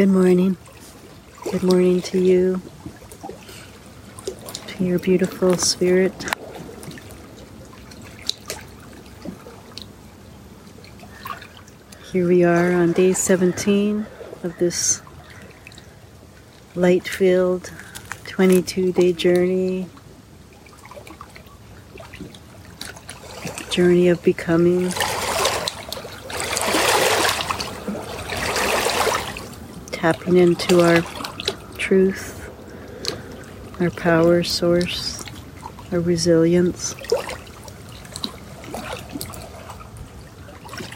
Good morning. Good morning to you, to your beautiful spirit. Here we are on day 17 of this light filled 22 day journey. Journey of becoming. Tapping into our truth, our power source, our resilience.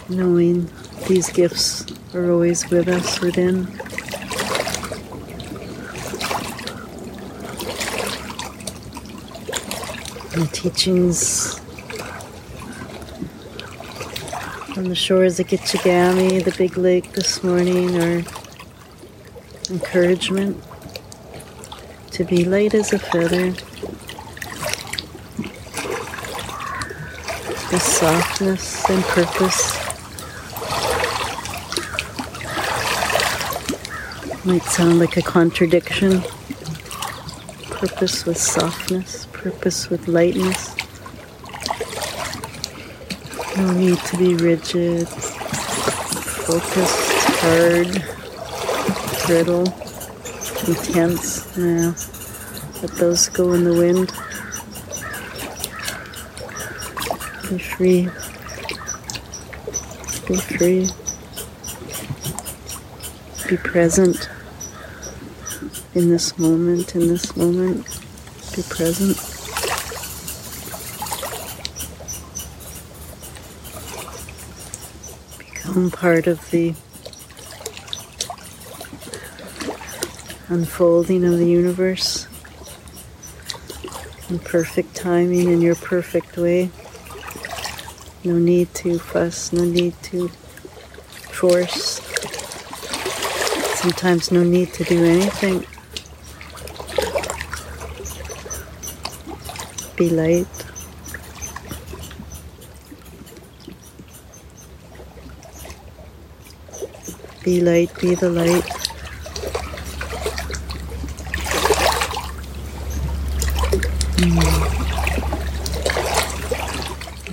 Knowing these gifts are always with us within. The teachings on the shores of Gitchigami, the big lake this morning, are encouragement to be light as a feather, with softness and purpose. Might sound like a contradiction. Purpose with softness, purpose with lightness. No need to be rigid, focused, hard, brittle, intense. Now, Let those go in the wind. Be free. Be free. Be present in this moment, in this moment. Be present. Become part of the unfolding of the universe in perfect timing in your perfect way. No need to fuss, no need to force. Sometimes no need to do anything. Be light. Be light, be the light.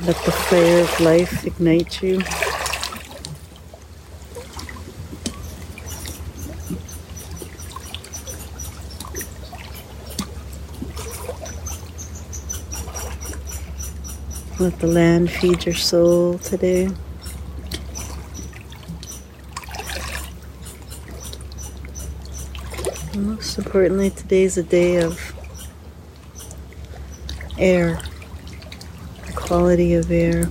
Let the fire of life ignite you. Let the land feed your soul today. Most importantly, today is a day of air, quality of air,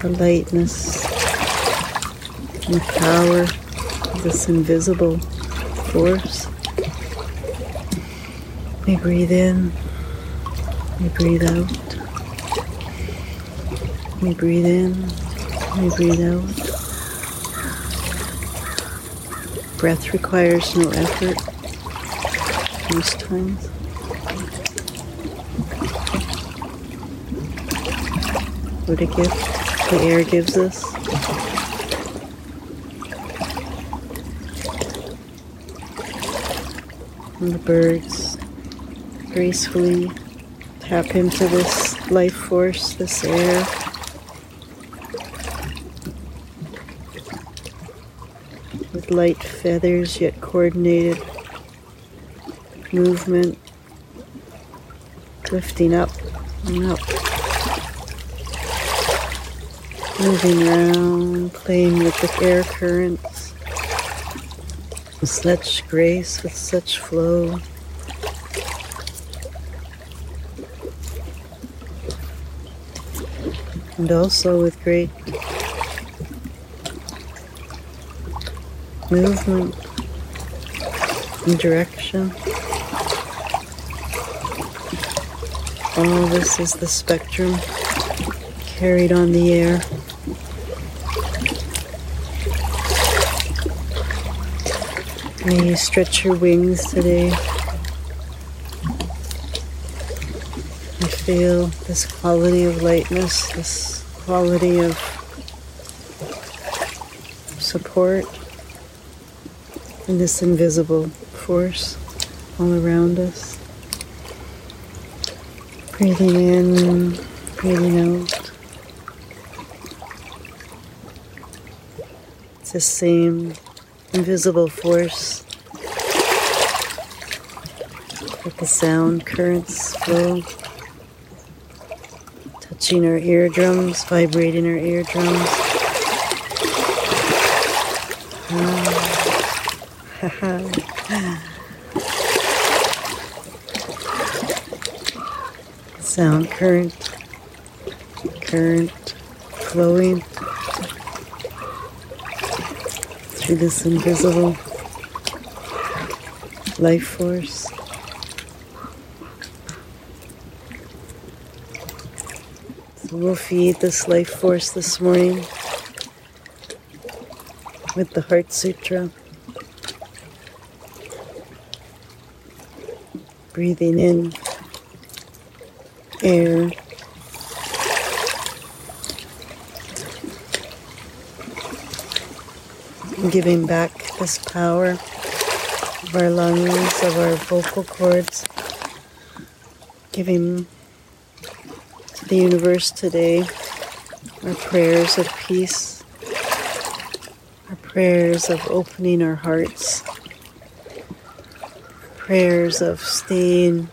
the lightness, and the power of this invisible force. We breathe in, we breathe out, we breathe in, we breathe out. Breath requires no effort most times. What a gift the air gives us. And the birds gracefully tap into this life force, this air. With light feathers yet coordinated movement, lifting up and up. Moving around, playing with the air currents with such grace, with such flow. And also with great movement and direction. All this is the spectrum carried on the air. May you stretch your wings today. I feel this quality of lightness, this quality of support and this invisible force all around us. Breathing in, breathing out. It's the same invisible force that the sound currents flow, touching our eardrums, vibrating our eardrums. Ah. sound current, current flowing through this invisible life force. So we'll feed this life force this morning with the Heart Sutra. Breathing in air. Giving back this power of our lungs, of our vocal cords, giving to the universe today our prayers of peace, our prayers of opening our hearts, prayers of staying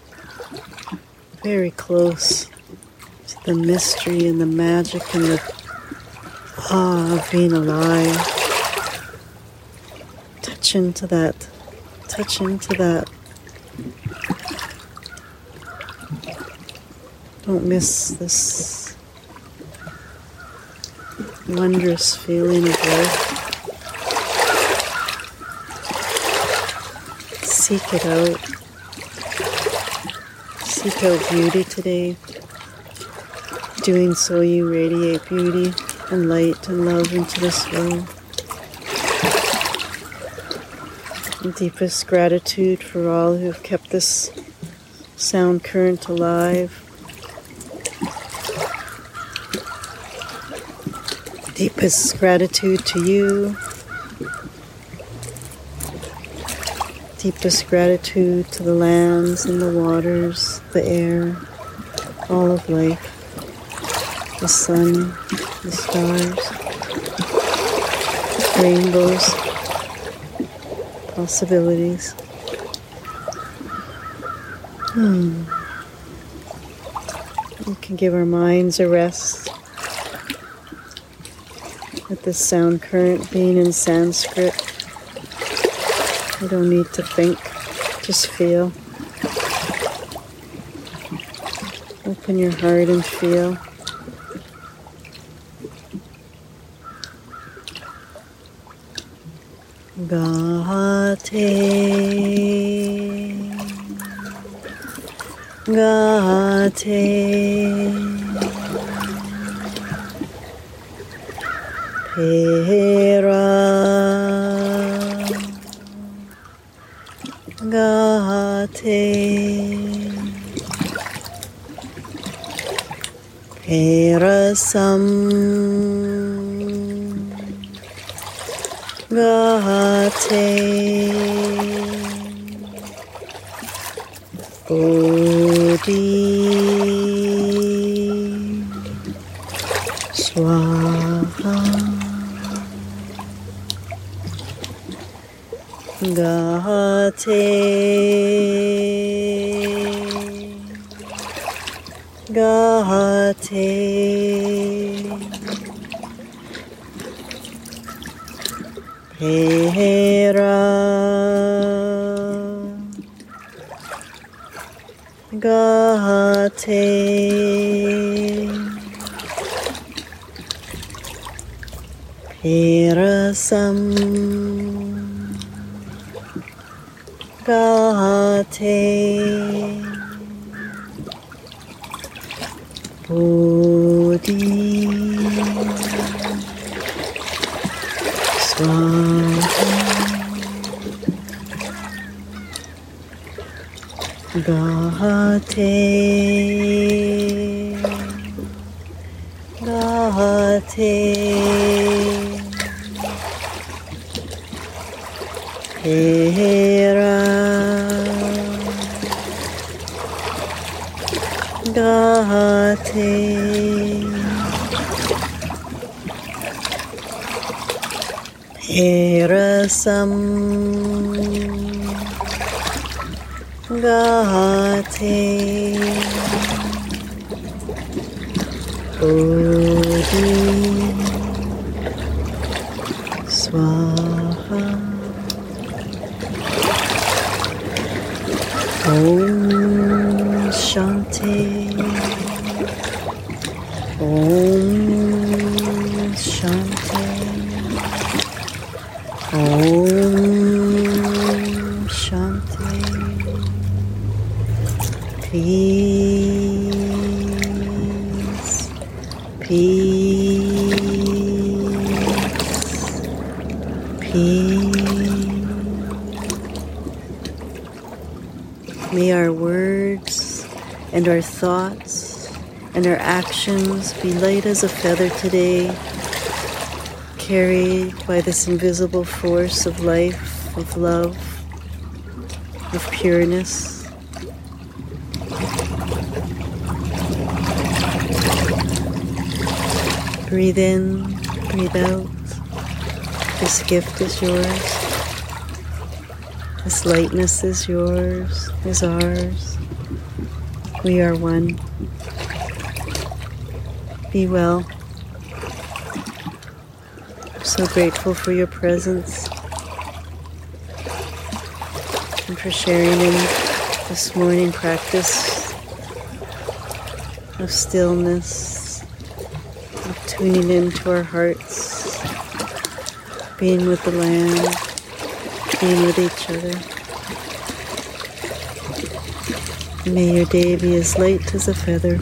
very close to the mystery and the magic and the awe of being alive. Touch into that. Touch into that. Don't miss this wondrous feeling of life. Seek it out. Seek out beauty today. Doing so, you radiate beauty and light and love into this world. And deepest gratitude for all who have kept this sound current alive. Deepest gratitude to you deepest gratitude to the lands and the waters, the air, all of life, the sun, the stars, the rainbows, possibilities. Hmm. We can give our minds a rest with this sound current being in Sanskrit. You don't need to think, just feel. Open your heart and feel. Gate, gate, Pera. Gate Perasam Gate. Bodhi Swaha. Gate. Gate Pera. Gate Perasam Gate Bodhi Swaha Gate Gate Pera Gate Perasam Gate Bodhi. Swaha. Om Shanti. Om Shanti. Om our thoughts and our actions be light as a feather today, carried by this invisible force of life, of love, of pureness. Breathe in, breathe out. This gift is yours. This lightness is yours, is ours. We are one. Be well. I'm so grateful for your presence and for sharing in this morning practice of stillness, of tuning into our hearts, being with the land being with each other. May your day be as light as a feather.